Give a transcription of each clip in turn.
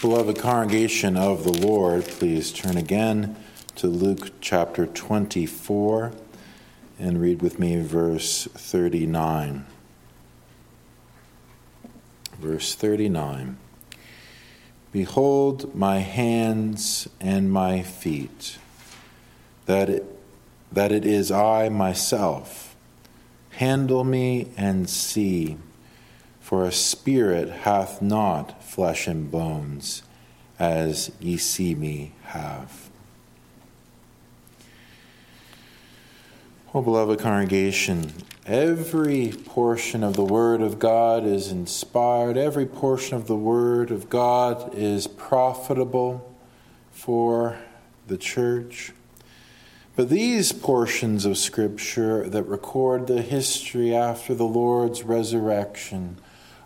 Beloved congregation of the Lord, please turn again to Luke chapter 24 and read with me verse 39. Verse 39 Behold my hands and my feet, that it, that it is I myself. Handle me and see, for a spirit hath not flesh and bones, as ye see me have. Oh, beloved congregation, every portion of the Word of God is inspired, every portion of the Word of God is profitable for the church. But these portions of Scripture that record the history after the Lord's resurrection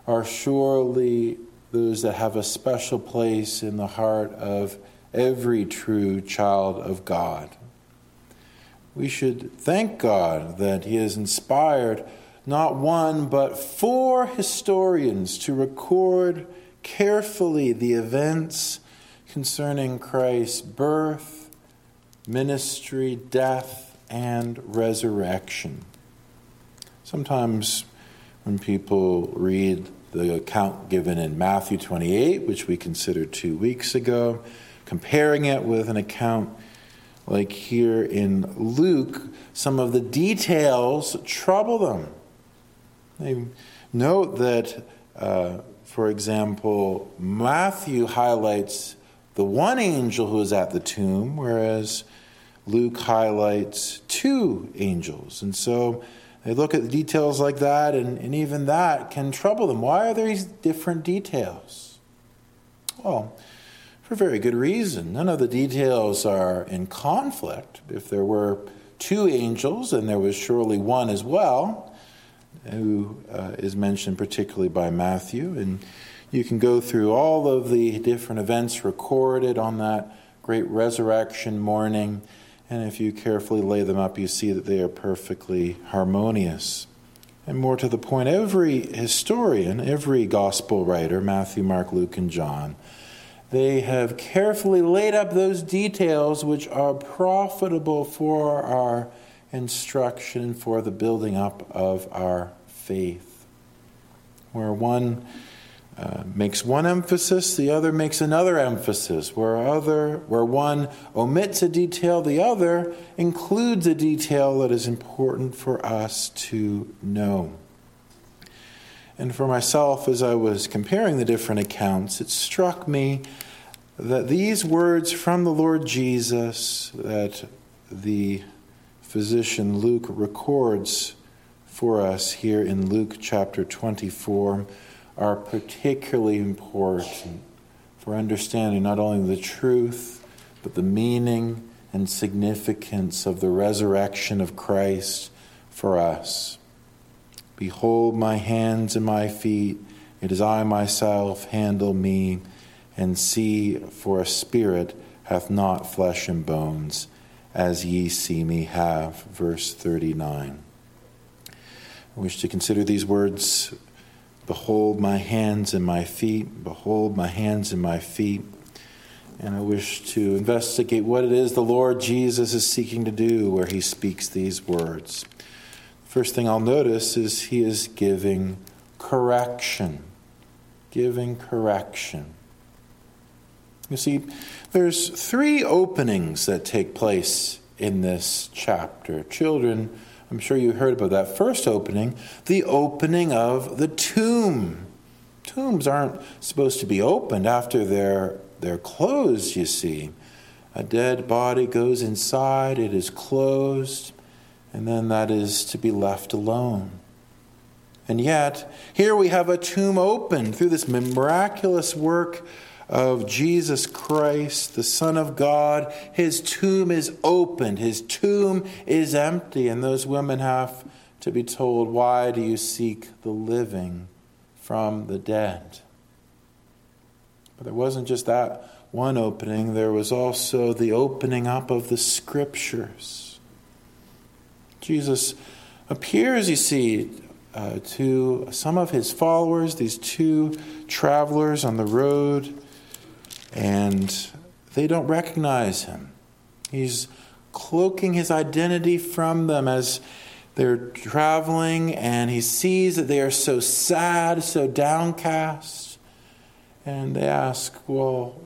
are surely those that have a special place in the heart of every true child of God. We should thank God that He has inspired not one but four historians to record carefully the events concerning Christ's birth, ministry, death, and resurrection. Sometimes when people read the account given in Matthew 28, which we considered two weeks ago, comparing it with an account like here in Luke, some of the details trouble them. They note that, uh, for example, Matthew highlights the one angel who is at the tomb, whereas Luke highlights two angels. And so they look at the details like that, and, and even that can trouble them. Why are there these different details? Well, for very good reason. None of the details are in conflict. If there were two angels, and there was surely one as well, who uh, is mentioned particularly by Matthew, and you can go through all of the different events recorded on that great resurrection morning and if you carefully lay them up, you see that they are perfectly harmonious. And more to the point, every historian, every gospel writer, Matthew, Mark, Luke, and John, they have carefully laid up those details which are profitable for our instruction, for the building up of our faith. Where one uh, makes one emphasis, the other makes another emphasis. Where other, where one omits a detail, the other includes a detail that is important for us to know. And for myself, as I was comparing the different accounts, it struck me that these words from the Lord Jesus that the physician Luke records for us here in Luke chapter 24 are particularly important for understanding not only the truth, but the meaning and significance of the resurrection of Christ for us. Behold my hands and my feet, it is I myself, handle me, and see, for a spirit hath not flesh and bones, as ye see me have. Verse 39. I wish to consider these words Behold my hands and my feet. Behold my hands and my feet. And I wish to investigate what it is the Lord Jesus is seeking to do where he speaks these words. First thing I'll notice is he is giving correction. Giving correction. You see, there's three openings that take place in this chapter. Children, I'm sure you heard about that first opening, the opening of the tomb. Tombs aren't supposed to be opened after they're, they're closed, you see. A dead body goes inside, it is closed, and then that is to be left alone. And yet, here we have a tomb opened through this miraculous work of Jesus Christ, the Son of God. His tomb is opened, his tomb is empty, and those women have to be told, Why do you seek the living from the dead? But there wasn't just that one opening, there was also the opening up of the scriptures. Jesus appears, you see, uh, to some of his followers, these two travelers on the road and they don't recognize him. He's cloaking his identity from them as they're traveling, and he sees that they are so sad, so downcast. And they ask, Well,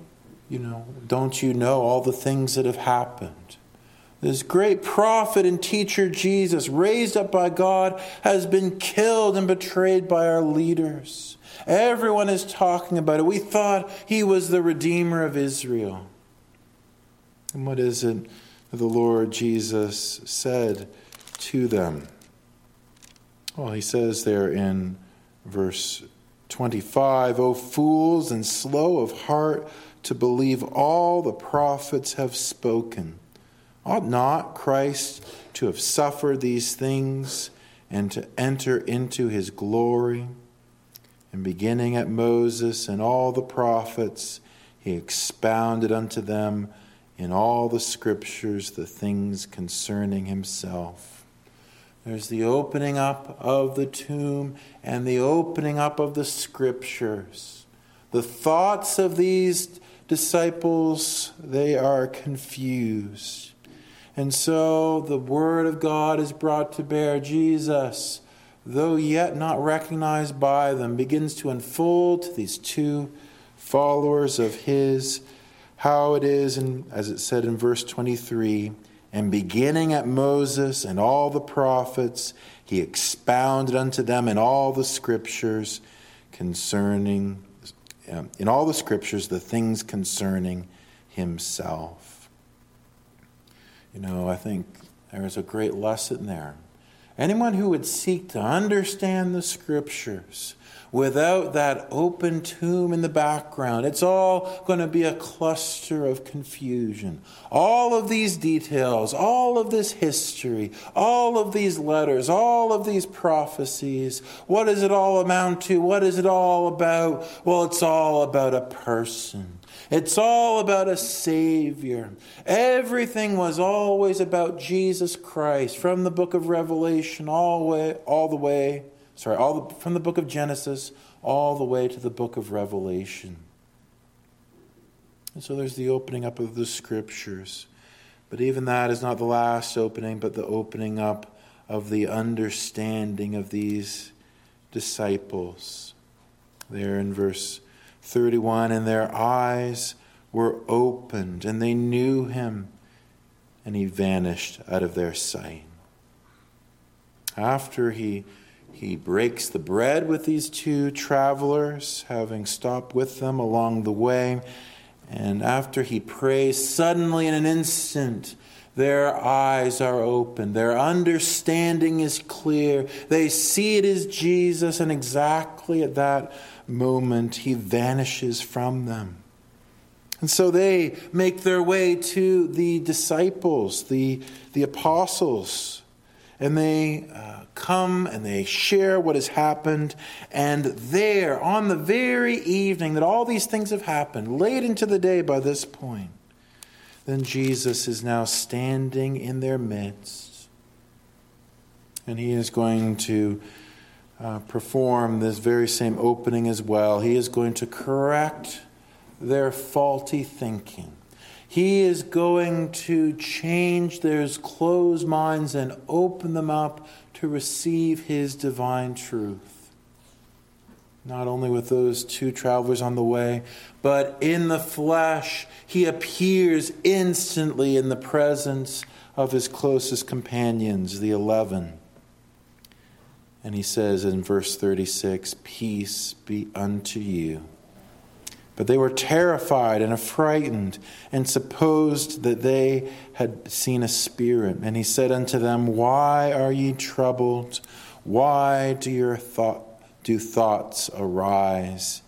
you know, don't you know all the things that have happened? This great prophet and teacher Jesus, raised up by God, has been killed and betrayed by our leaders. Everyone is talking about it. We thought he was the Redeemer of Israel. And what is it that the Lord Jesus said to them? Well, he says there in verse 25, O fools and slow of heart to believe all the prophets have spoken. Ought not Christ to have suffered these things and to enter into his glory? And beginning at Moses and all the prophets, he expounded unto them in all the scriptures the things concerning himself. There's the opening up of the tomb and the opening up of the scriptures. The thoughts of these disciples, they are confused. And so the Word of God is brought to bear. Jesus, though yet not recognized by them, begins to unfold to these two followers of His how it is, and as it said in verse 23, and beginning at Moses and all the prophets, he expounded unto them in all the scriptures concerning, um, in all the scriptures, the things concerning himself. You know, I think there is a great lesson there. Anyone who would seek to understand the scriptures without that open tomb in the background, it's all going to be a cluster of confusion. All of these details, all of this history, all of these letters, all of these prophecies, what does it all amount to? What is it all about? Well, it's all about a person. It's all about a Savior. Everything was always about Jesus Christ from the book of Revelation all the way, all the way sorry, all the, from the book of Genesis all the way to the book of Revelation. And so there's the opening up of the scriptures. But even that is not the last opening, but the opening up of the understanding of these disciples. There in verse 31 and their eyes were opened and they knew him and he vanished out of their sight after he he breaks the bread with these two travelers having stopped with them along the way and after he prays suddenly in an instant their eyes are open. Their understanding is clear. They see it is Jesus, and exactly at that moment, he vanishes from them. And so they make their way to the disciples, the, the apostles, and they uh, come and they share what has happened. And there, on the very evening that all these things have happened, late into the day by this point, then Jesus is now standing in their midst. And he is going to uh, perform this very same opening as well. He is going to correct their faulty thinking. He is going to change their closed minds and open them up to receive his divine truth not only with those two travelers on the way, but in the flesh, he appears instantly in the presence of his closest companions, the eleven. And he says in verse 36 Peace be unto you. But they were terrified and affrighted and supposed that they had seen a spirit. And he said unto them, Why are ye troubled? Why do your thoughts do thoughts arise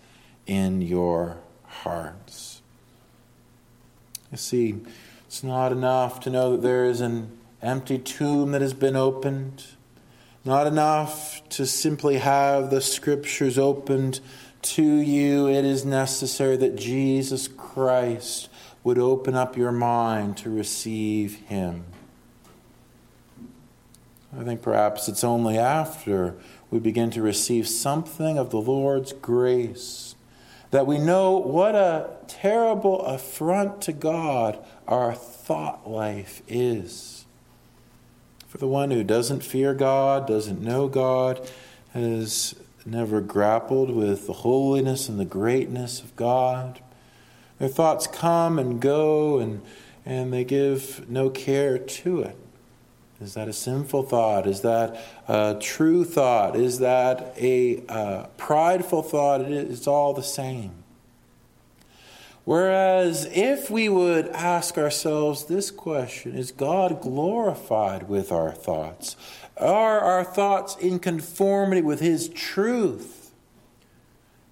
in your hearts. You see, it's not enough to know that there is an empty tomb that has been opened, not enough to simply have the scriptures opened to you. It is necessary that Jesus Christ would open up your mind to receive Him. I think perhaps it's only after we begin to receive something of the Lord's grace that we know what a terrible affront to God our thought life is. For the one who doesn't fear God, doesn't know God, has never grappled with the holiness and the greatness of God. Their thoughts come and go, and, and they give no care to it. Is that a sinful thought? Is that a true thought? Is that a prideful thought? It's all the same. Whereas if we would ask ourselves this question Is God glorified with our thoughts? Are our thoughts in conformity with His truth?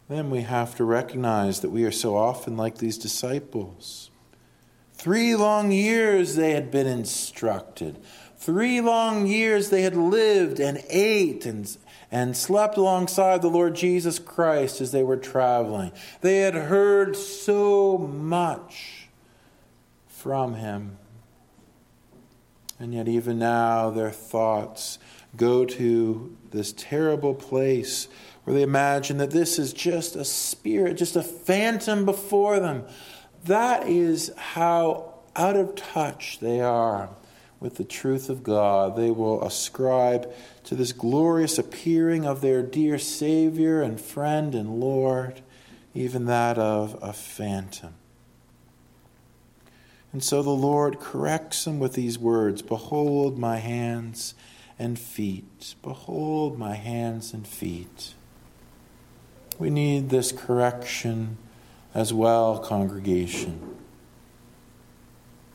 Then we have to recognize that we are so often like these disciples. Three long years they had been instructed. Three long years they had lived and ate and, and slept alongside the Lord Jesus Christ as they were traveling. They had heard so much from him. And yet, even now, their thoughts go to this terrible place where they imagine that this is just a spirit, just a phantom before them. That is how out of touch they are with the truth of God. They will ascribe to this glorious appearing of their dear Savior and friend and Lord, even that of a phantom. And so the Lord corrects them with these words Behold my hands and feet. Behold my hands and feet. We need this correction as well, congregation.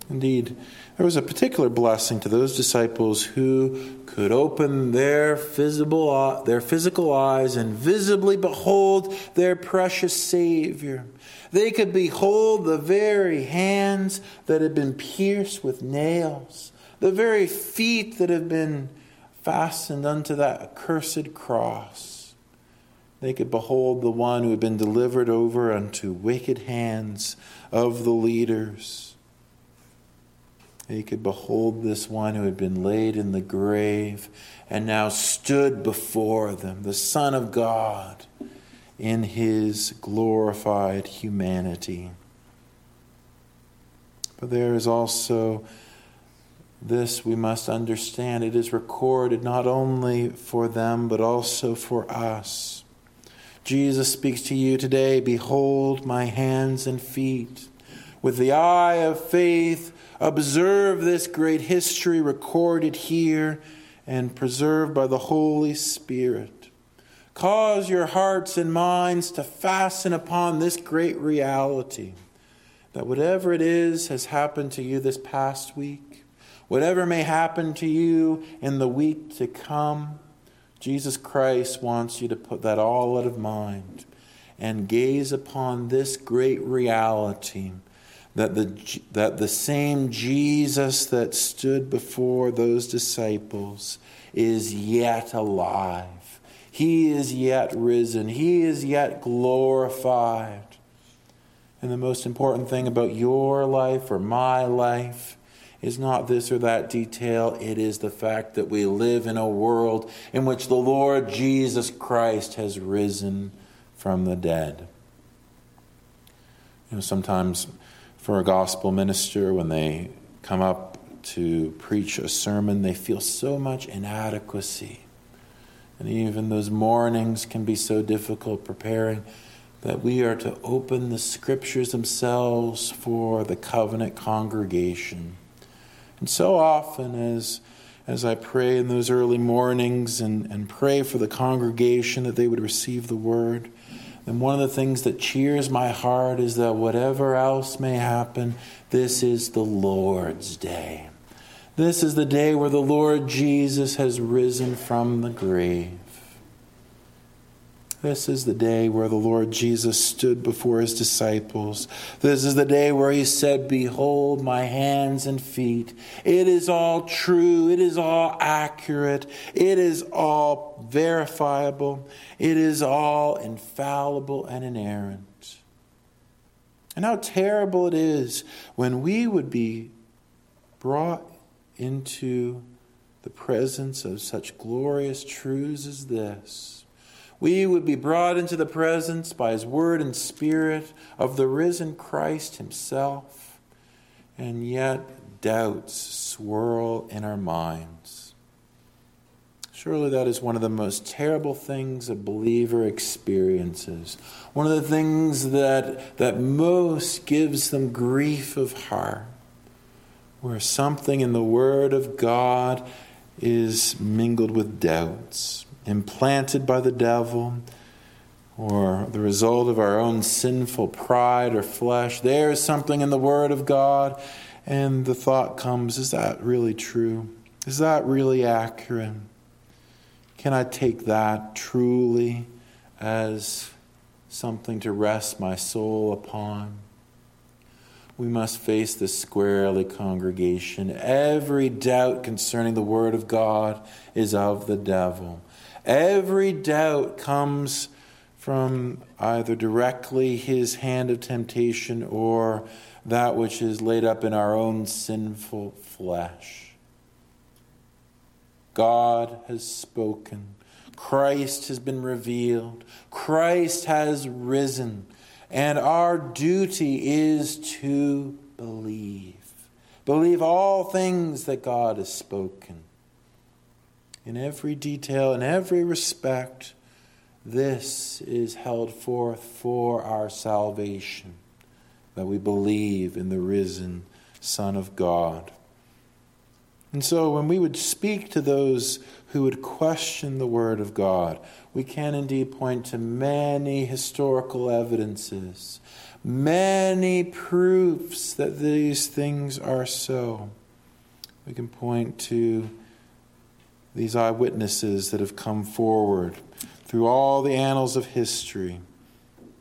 Indeed, there was a particular blessing to those disciples who could open their visible, their physical eyes and visibly behold their precious Savior. They could behold the very hands that had been pierced with nails, the very feet that had been fastened unto that accursed cross. They could behold the one who had been delivered over unto wicked hands of the leaders They could behold this one who had been laid in the grave and now stood before them, the Son of God, in his glorified humanity. But there is also this we must understand. It is recorded not only for them, but also for us. Jesus speaks to you today Behold my hands and feet. With the eye of faith, Observe this great history recorded here and preserved by the Holy Spirit. Cause your hearts and minds to fasten upon this great reality that whatever it is has happened to you this past week, whatever may happen to you in the week to come, Jesus Christ wants you to put that all out of mind and gaze upon this great reality that the, that the same Jesus that stood before those disciples is yet alive. He is yet risen. He is yet glorified. And the most important thing about your life or my life is not this or that detail. It is the fact that we live in a world in which the Lord Jesus Christ has risen from the dead. You know, sometimes for a gospel minister when they come up to preach a sermon, they feel so much inadequacy. And even those mornings can be so difficult preparing that we are to open the scriptures themselves for the covenant congregation. And so often as as I pray in those early mornings and, and pray for the congregation that they would receive the word, and one of the things that cheers my heart is that whatever else may happen, this is the Lord's day. This is the day where the Lord Jesus has risen from the grave. This is the day where the Lord Jesus stood before his disciples. This is the day where he said, Behold my hands and feet. It is all true. It is all accurate. It is all verifiable. It is all infallible and inerrant. And how terrible it is when we would be brought into the presence of such glorious truths as this We would be brought into the presence by His Word and Spirit of the risen Christ Himself. And yet, doubts swirl in our minds. Surely that is one of the most terrible things a believer experiences. One of the things that, that most gives them grief of heart, where something in the Word of God is mingled with doubts implanted by the devil or the result of our own sinful pride or flesh. There is something in the Word of God, and the thought comes is that really true? Is that really accurate? Can I take that truly as something to rest my soul upon? We must face this squarely, congregation. Every doubt concerning the Word of God is of the devil. Every doubt comes from either directly his hand of temptation or that which is laid up in our own sinful flesh. God has spoken. Christ has been revealed. Christ has risen. And our duty is to believe. Believe all things that God has spoken in every detail, in every respect, this is held forth for our salvation, that we believe in the risen Son of God. And so, when we would speak to those who would question the Word of God, we can indeed point to many historical evidences, many proofs that these things are so. We can point to these eyewitnesses that have come forward through all the annals of history.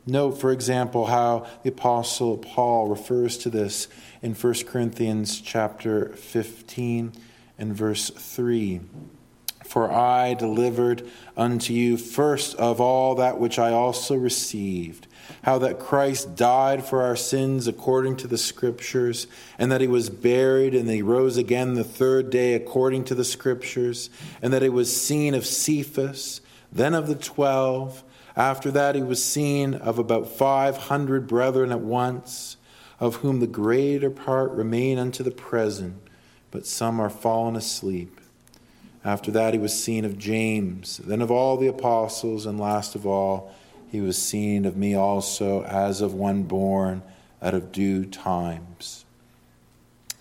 Note, for example, how the apostle Paul refers to this in 1 Corinthians chapter 15 and verse 3. For I delivered unto you first of all that which I also received how that Christ died for our sins according to the Scriptures, and that he was buried, and that he rose again the third day according to the Scriptures, and that he was seen of Cephas, then of the twelve. After that, he was seen of about five hundred brethren at once, of whom the greater part remain unto the present, but some are fallen asleep. After that, he was seen of James, then of all the apostles, and last of all, he was seen of me also as of one born out of due times.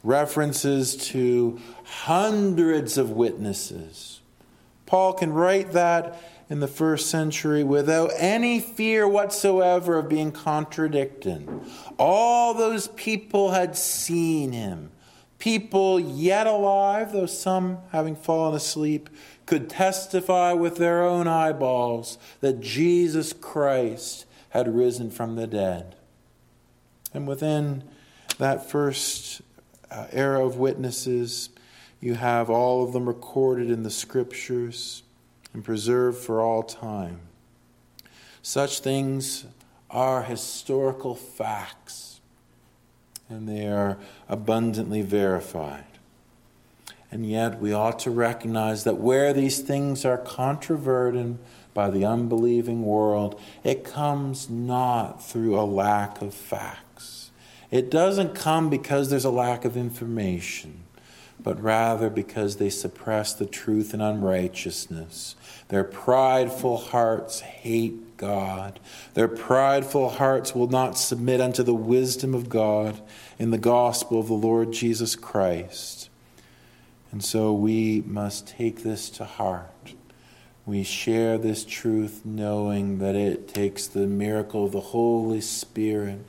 References to hundreds of witnesses. Paul can write that in the first century without any fear whatsoever of being contradicted. All those people had seen him. People yet alive, though some having fallen asleep, could testify with their own eyeballs that Jesus Christ had risen from the dead. And within that first uh, era of witnesses, you have all of them recorded in the scriptures and preserved for all time. Such things are historical facts, and they are abundantly verified. And yet, we ought to recognize that where these things are controverted by the unbelieving world, it comes not through a lack of facts. It doesn't come because there's a lack of information, but rather because they suppress the truth and unrighteousness. Their prideful hearts hate God. Their prideful hearts will not submit unto the wisdom of God in the gospel of the Lord Jesus Christ. And so we must take this to heart. We share this truth knowing that it takes the miracle of the Holy Spirit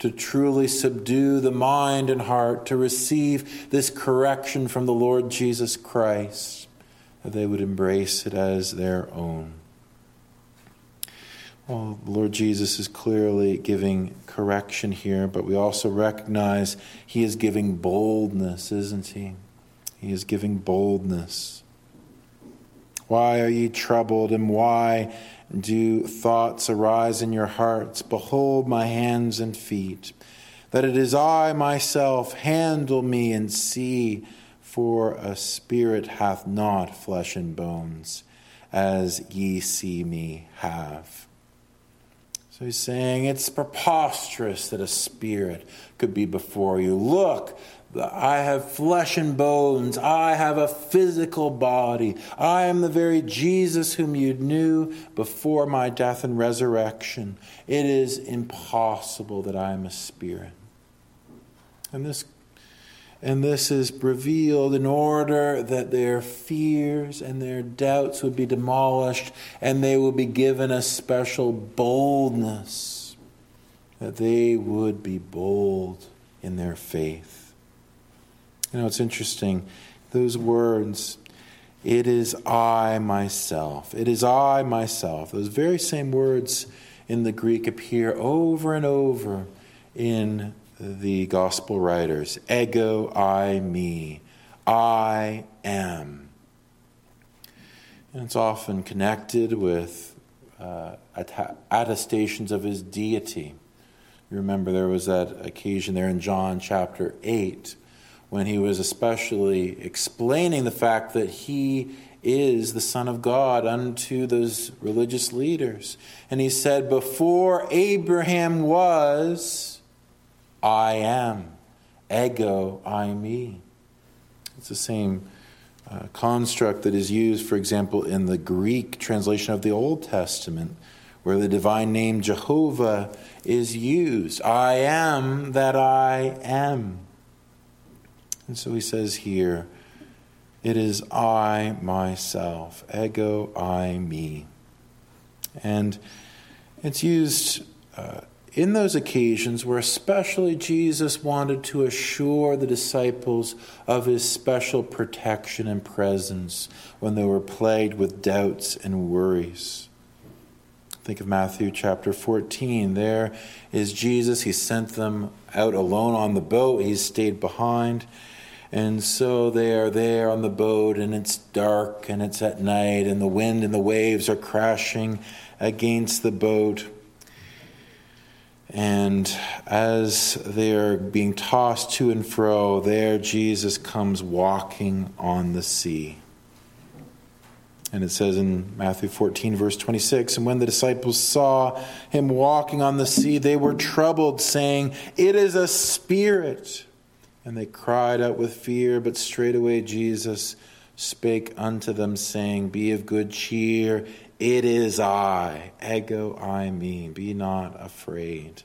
to truly subdue the mind and heart, to receive this correction from the Lord Jesus Christ, that they would embrace it as their own. Well, Lord Jesus is clearly giving correction here, but we also recognize He is giving boldness, isn't He? He is giving boldness. Why are ye troubled, and why do thoughts arise in your hearts? Behold my hands and feet, that it is I myself. Handle me and see, for a spirit hath not flesh and bones, as ye see me have. So he's saying it's preposterous that a spirit could be before you. Look, I have flesh and bones. I have a physical body. I am the very Jesus whom you knew before my death and resurrection. It is impossible that I am a spirit. And this and this is revealed in order that their fears and their doubts would be demolished and they would be given a special boldness, that they would be bold in their faith. You know, it's interesting. Those words, it is I myself. It is I myself. Those very same words in the Greek appear over and over in the gospel writers ego eimi. I am. And it's often connected with uh, attestations of his deity. You remember there was that occasion there in John chapter 8 when he was especially explaining the fact that he is the Son of God unto those religious leaders. And he said, Before Abraham was, I am. Ego eimi. It's the same uh, construct that is used, for example, in the Greek translation of the Old Testament, where the divine name Jehovah is used. I am that I am. And so he says here, it is I myself, ego eimi. And it's used uh, in those occasions where especially Jesus wanted to assure the disciples of his special protection and presence when they were plagued with doubts and worries. Think of Matthew chapter 14. There is Jesus. He sent them out alone on the boat, he stayed behind. And so they are there on the boat, and it's dark and it's at night, and the wind and the waves are crashing against the boat. And as they are being tossed to and fro, there Jesus comes walking on the sea. And it says in Matthew 14, verse 26 And when the disciples saw him walking on the sea, they were troubled, saying, It is a spirit. And they cried out with fear, but straightway Jesus spake unto them, saying, Be of good cheer, it is I, ego eimi, be not afraid.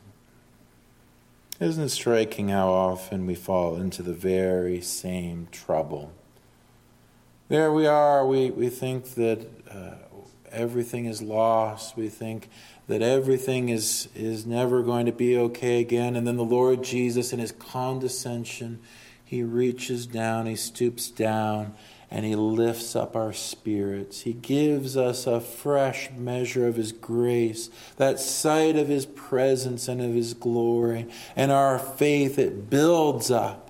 Isn't it striking how often we fall into the very same trouble? There we are, we, we think that uh, everything is lost, we think that everything is, is never going to be okay again. And then the Lord Jesus, in his condescension, he reaches down, he stoops down, and he lifts up our spirits. He gives us a fresh measure of his grace, that sight of his presence and of his glory. And our faith, it builds up.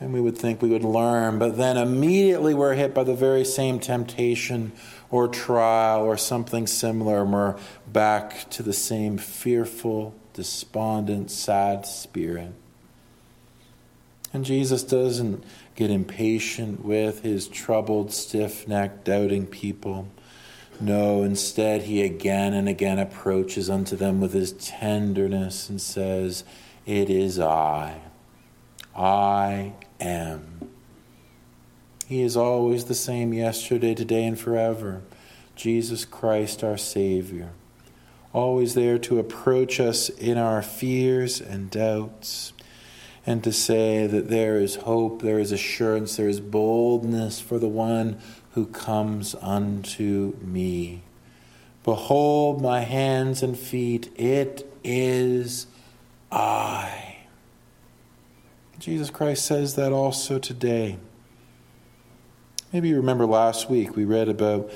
And we would think we would learn, but then immediately we're hit by the very same temptation or trial or something similar, and we're back to the same fearful, despondent, sad spirit. And Jesus doesn't get impatient with his troubled, stiff necked, doubting people. No, instead, he again and again approaches unto them with his tenderness and says, It is I. I am. He is always the same yesterday, today, and forever. Jesus Christ, our Savior. Always there to approach us in our fears and doubts, and to say that there is hope, there is assurance, there is boldness for the one who comes unto me. Behold my hands and feet, it is I. Jesus Christ says that also today. Maybe you remember last week we read about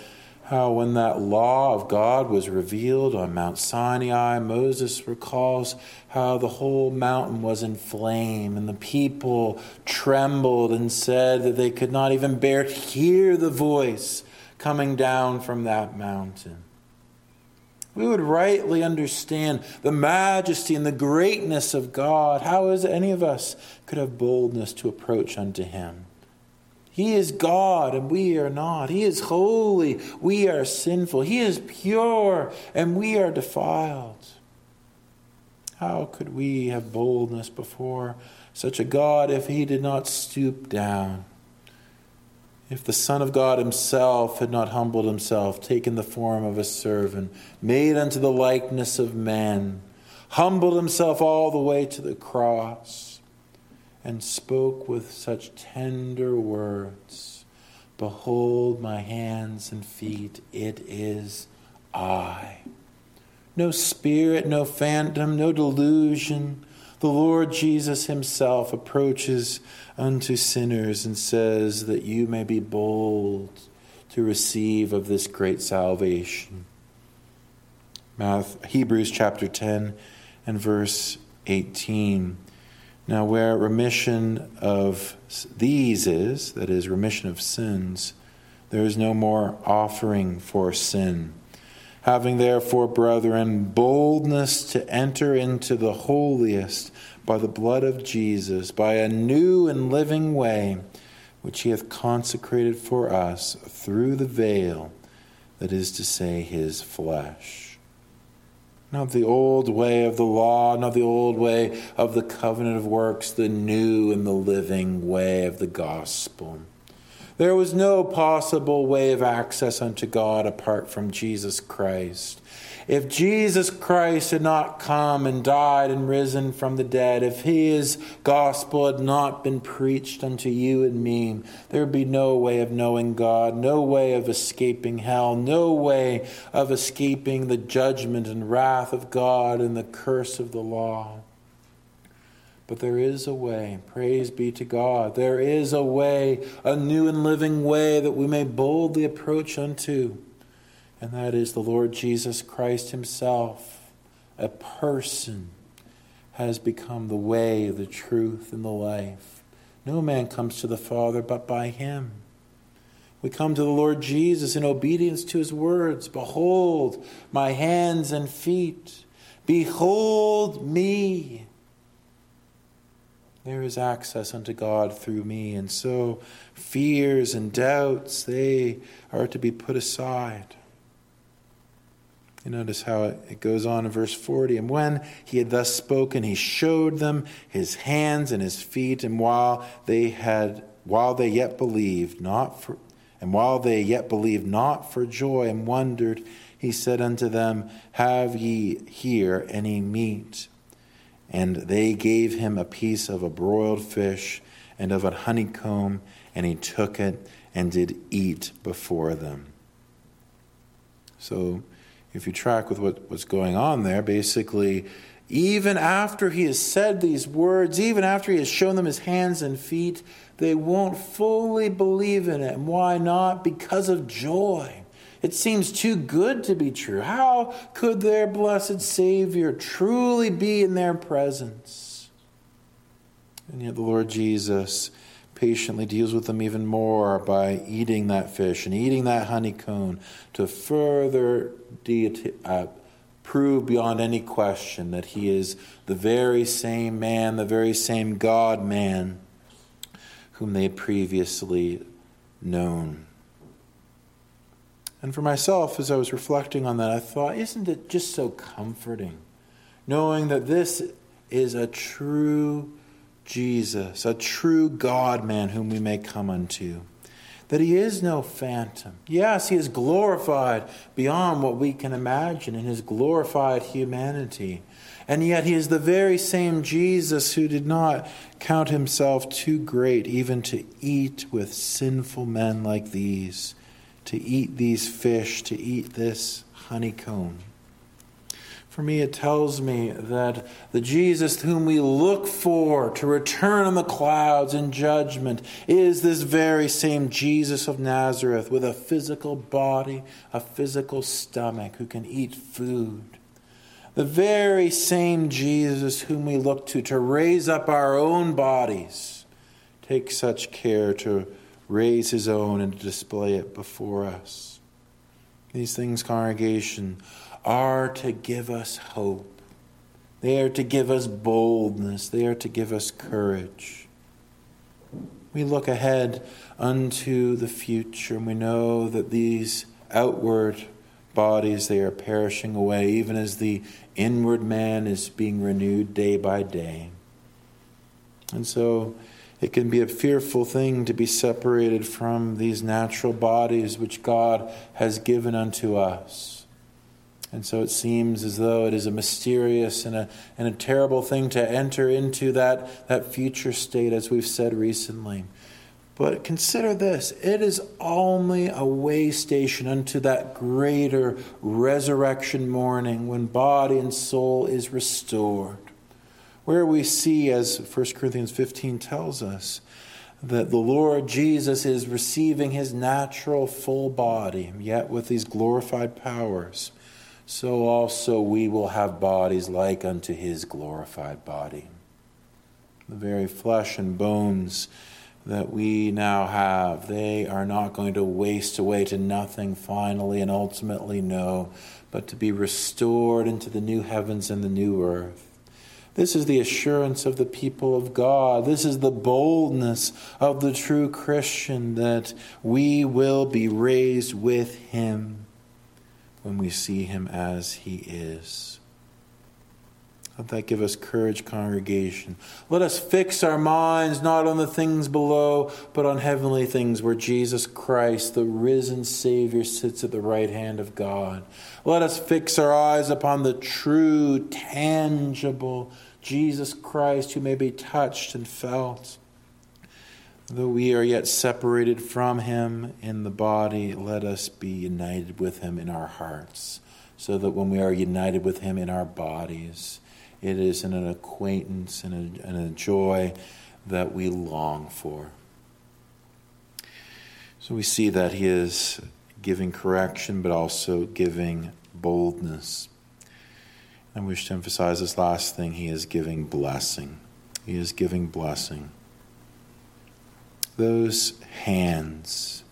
how when that law of God was revealed on Mount Sinai, Moses recalls how the whole mountain was in flame and the people trembled and said that they could not even bear to hear the voice coming down from that mountain. We would rightly understand the majesty and the greatness of God. How is any of us could have boldness to approach unto him? He is God and we are not. He is holy, we are sinful. He is pure and we are defiled. How could we have boldness before such a God if he did not stoop down? If the Son of God himself had not humbled himself, taken the form of a servant, made unto the likeness of man, humbled himself all the way to the cross, and spoke with such tender words Behold my hands and feet, it is I. No spirit, no phantom, no delusion. The Lord Jesus Himself approaches unto sinners and says that you may be bold to receive of this great salvation. Hebrews chapter 10 and verse 18. Now, where remission of these is, that is, remission of sins, there is no more offering for sin. Having therefore, brethren, boldness to enter into the holiest by the blood of Jesus, by a new and living way, which he hath consecrated for us through the veil, that is to say, his flesh. Not the old way of the law, not the old way of the covenant of works, the new and the living way of the gospel. There was no possible way of access unto God apart from Jesus Christ. If Jesus Christ had not come and died and risen from the dead, if his gospel had not been preached unto you and me, there would be no way of knowing God, no way of escaping hell, no way of escaping the judgment and wrath of God and the curse of the law. But there is a way. Praise be to God. There is a way, a new and living way that we may boldly approach unto. And that is the Lord Jesus Christ Himself, a person, has become the way, the truth, and the life. No man comes to the Father but by Him. We come to the Lord Jesus in obedience to His words Behold, my hands and feet. Behold me. There is access unto God through me. And so fears and doubts, they are to be put aside. You notice how it goes on in verse 40. And when he had thus spoken, he showed them his hands and his feet, and while they had while they yet believed not for and while they yet believed not for joy and wondered, he said unto them, Have ye here any meat? And they gave him a piece of a broiled fish and of a honeycomb, and he took it and did eat before them. So, if you track with what, what's going on there, basically, even after he has said these words, even after he has shown them his hands and feet, they won't fully believe in it. And why not? Because of joy. It seems too good to be true. How could their blessed Savior truly be in their presence? And yet, the Lord Jesus patiently deals with them even more by eating that fish and eating that honeycomb to further deity, uh, prove beyond any question that He is the very same man, the very same God man whom they had previously known. And for myself, as I was reflecting on that, I thought, isn't it just so comforting knowing that this is a true Jesus, a true God man whom we may come unto? That he is no phantom. Yes, he is glorified beyond what we can imagine in his glorified humanity. And yet, he is the very same Jesus who did not count himself too great even to eat with sinful men like these to eat these fish, to eat this honeycomb. For me, it tells me that the Jesus whom we look for to return on the clouds in judgment is this very same Jesus of Nazareth with a physical body, a physical stomach, who can eat food. The very same Jesus whom we look to to raise up our own bodies take such care to raise his own and to display it before us. These things, congregation, are to give us hope. They are to give us boldness. They are to give us courage. We look ahead unto the future, and we know that these outward bodies they are perishing away even as the inward man is being renewed day by day and so it can be a fearful thing to be separated from these natural bodies which God has given unto us. And so it seems as though it is a mysterious and a, and a terrible thing to enter into that, that future state, as we've said recently. But consider this. It is only a way station unto that greater resurrection morning when body and soul is restored. Where we see, as 1 Corinthians 15 tells us, that the Lord Jesus is receiving his natural full body, yet with these glorified powers, so also we will have bodies like unto his glorified body. The very flesh and bones that we now have, they are not going to waste away to nothing finally and ultimately, no, but to be restored into the new heavens and the new earth. This is the assurance of the people of God. This is the boldness of the true Christian that we will be raised with him when we see him as he is. Let that give us courage, congregation. Let us fix our minds not on the things below, but on heavenly things where Jesus Christ, the risen Savior, sits at the right hand of God. Let us fix our eyes upon the true, tangible Jesus Christ, who may be touched and felt. Though we are yet separated from him in the body, let us be united with him in our hearts, so that when we are united with him in our bodies, it is in an acquaintance and a, and a joy that we long for. So we see that he is giving correction, but also giving boldness. I wish to emphasize this last thing he is giving blessing. He is giving blessing. Those hands,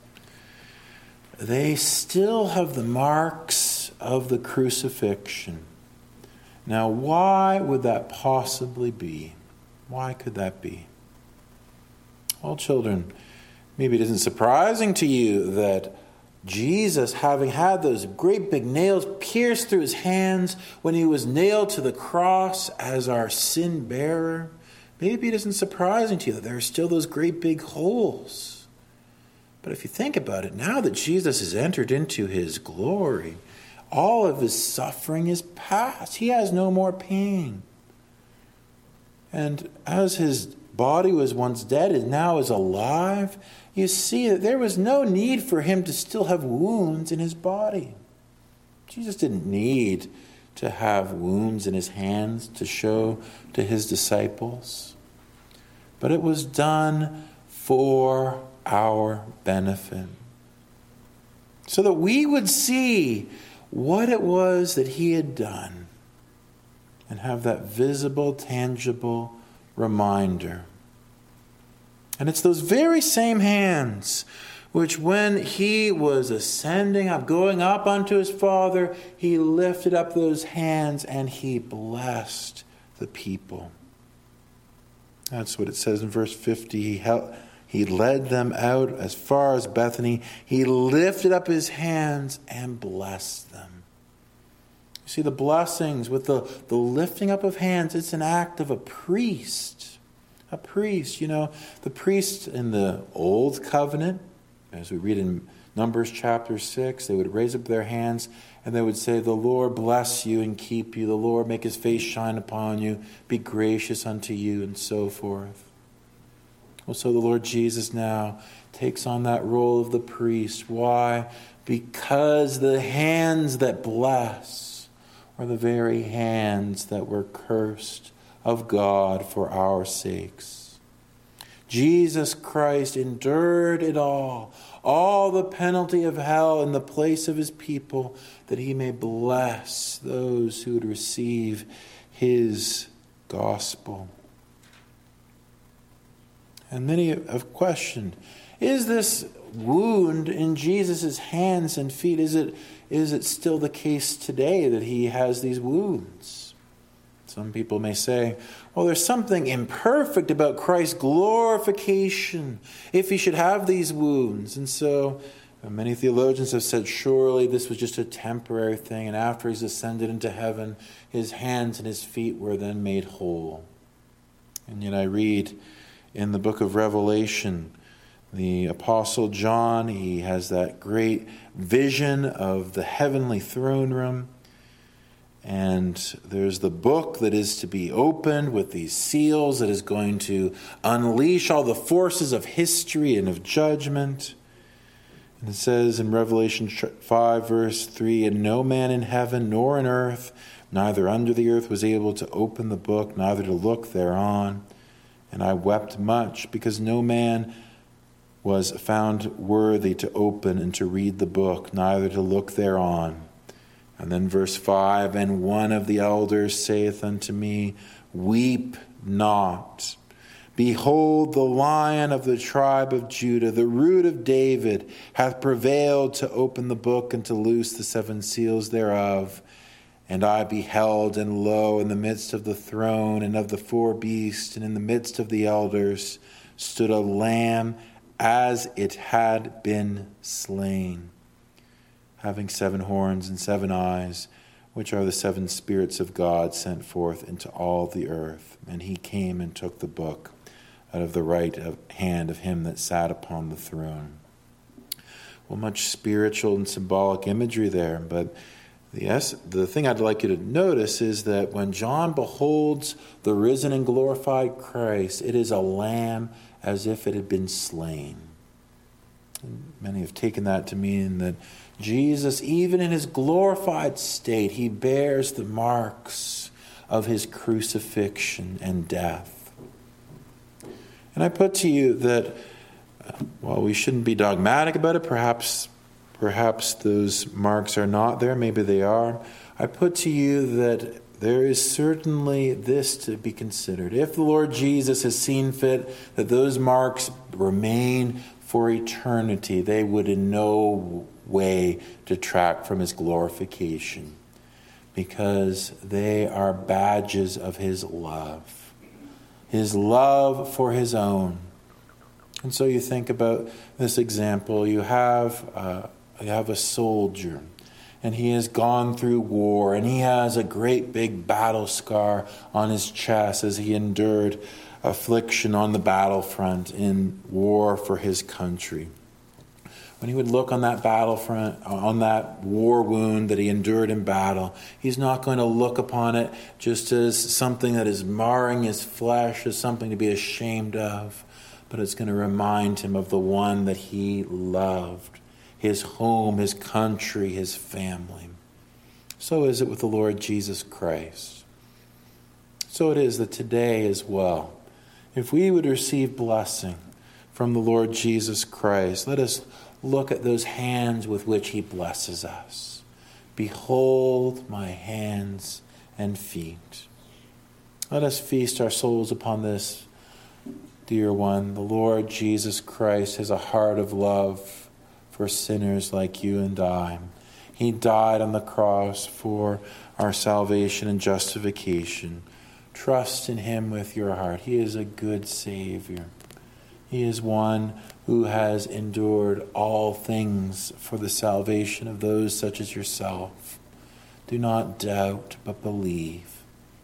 they still have the marks of the crucifixion. Now, why would that possibly be? Why could that be? Well, children, maybe it isn't surprising to you that Jesus, having had those great big nails pierced through his hands when he was nailed to the cross as our sin bearer, maybe it isn't surprising to you that there are still those great big holes. But if you think about it, now that Jesus has entered into his glory, all of his suffering is past. He has no more pain. And as his body was once dead and now is alive, you see that there was no need for him to still have wounds in his body. Jesus didn't need to have wounds in his hands to show to his disciples, but it was done for our benefit. So that we would see what it was that he had done and have that visible, tangible reminder. And it's those very same hands which, when he was ascending up, going up unto his Father, he lifted up those hands and he blessed the people. That's what it says in verse 50. He, held, he led them out as far as Bethany. He lifted up his hands and blessed them. You see, the blessings with the, the lifting up of hands, it's an act of a priest a priest. You know, the priests in the Old Covenant, as we read in Numbers chapter 6, they would raise up their hands and they would say, The Lord bless you and keep you. The Lord make his face shine upon you, be gracious unto you, and so forth. Well, so the Lord Jesus now takes on that role of the priest. Why? Because the hands that bless are the very hands that were cursed of God for our sakes. Jesus Christ endured it all, all the penalty of hell in the place of his people, that he may bless those who would receive his gospel. And many have questioned is this wound in Jesus' hands and feet, is it, is it still the case today that he has these wounds? Some people may say, well, there's something imperfect about Christ's glorification if he should have these wounds. And so many theologians have said, surely this was just a temporary thing, and after he's ascended into heaven, his hands and his feet were then made whole. And yet I read in the book of Revelation, the Apostle John, he has that great vision of the heavenly throne room. And there's the book that is to be opened with these seals that is going to unleash all the forces of history and of judgment. And it says in Revelation 5, verse 3 And no man in heaven nor in earth, neither under the earth, was able to open the book, neither to look thereon. And I wept much, because no man was found worthy to open and to read the book, neither to look thereon. And then verse 5 And one of the elders saith unto me, Weep not. Behold, the lion of the tribe of Judah, the root of David, hath prevailed to open the book and to loose the seven seals thereof. And I beheld, and lo, in the midst of the throne and of the four beasts, and in the midst of the elders, stood a lamb as it had been slain having seven horns and seven eyes, which are the seven spirits of God sent forth into all the earth. And he came and took the book out of the right hand of him that sat upon the throne. Well, much spiritual and symbolic imagery there, but the, yes, the thing I'd like you to notice is that when John beholds the risen and glorified Christ, it is a lamb as if it had been slain. And many have taken that to mean that Jesus, even in his glorified state, he bears the marks of his crucifixion and death. And I put to you that uh, while we shouldn't be dogmatic about it, perhaps perhaps those marks are not there, maybe they are. I put to you that there is certainly this to be considered. If the Lord Jesus has seen fit that those marks remain for eternity, they would in no way detract from his glorification because they are badges of his love, his love for his own. And so you think about this example you have, uh, you have a soldier. And he has gone through war, and he has a great big battle scar on his chest as he endured affliction on the battlefront in war for his country. When he would look on that battlefront, on that war wound that he endured in battle, he's not going to look upon it just as something that is marring his flesh, as something to be ashamed of, but it's going to remind him of the one that he loved his home, his country, his family. So is it with the Lord Jesus Christ. So it is that today as well if we would receive blessing from the Lord Jesus Christ, let us look at those hands with which he blesses us. Behold my hands and feet. Let us feast our souls upon this, dear one. The Lord Jesus Christ has a heart of love for sinners like you and I. He died on the cross for our salvation and justification. Trust in him with your heart. He is a good Savior. He is one who has endured all things for the salvation of those such as yourself. Do not doubt, but believe.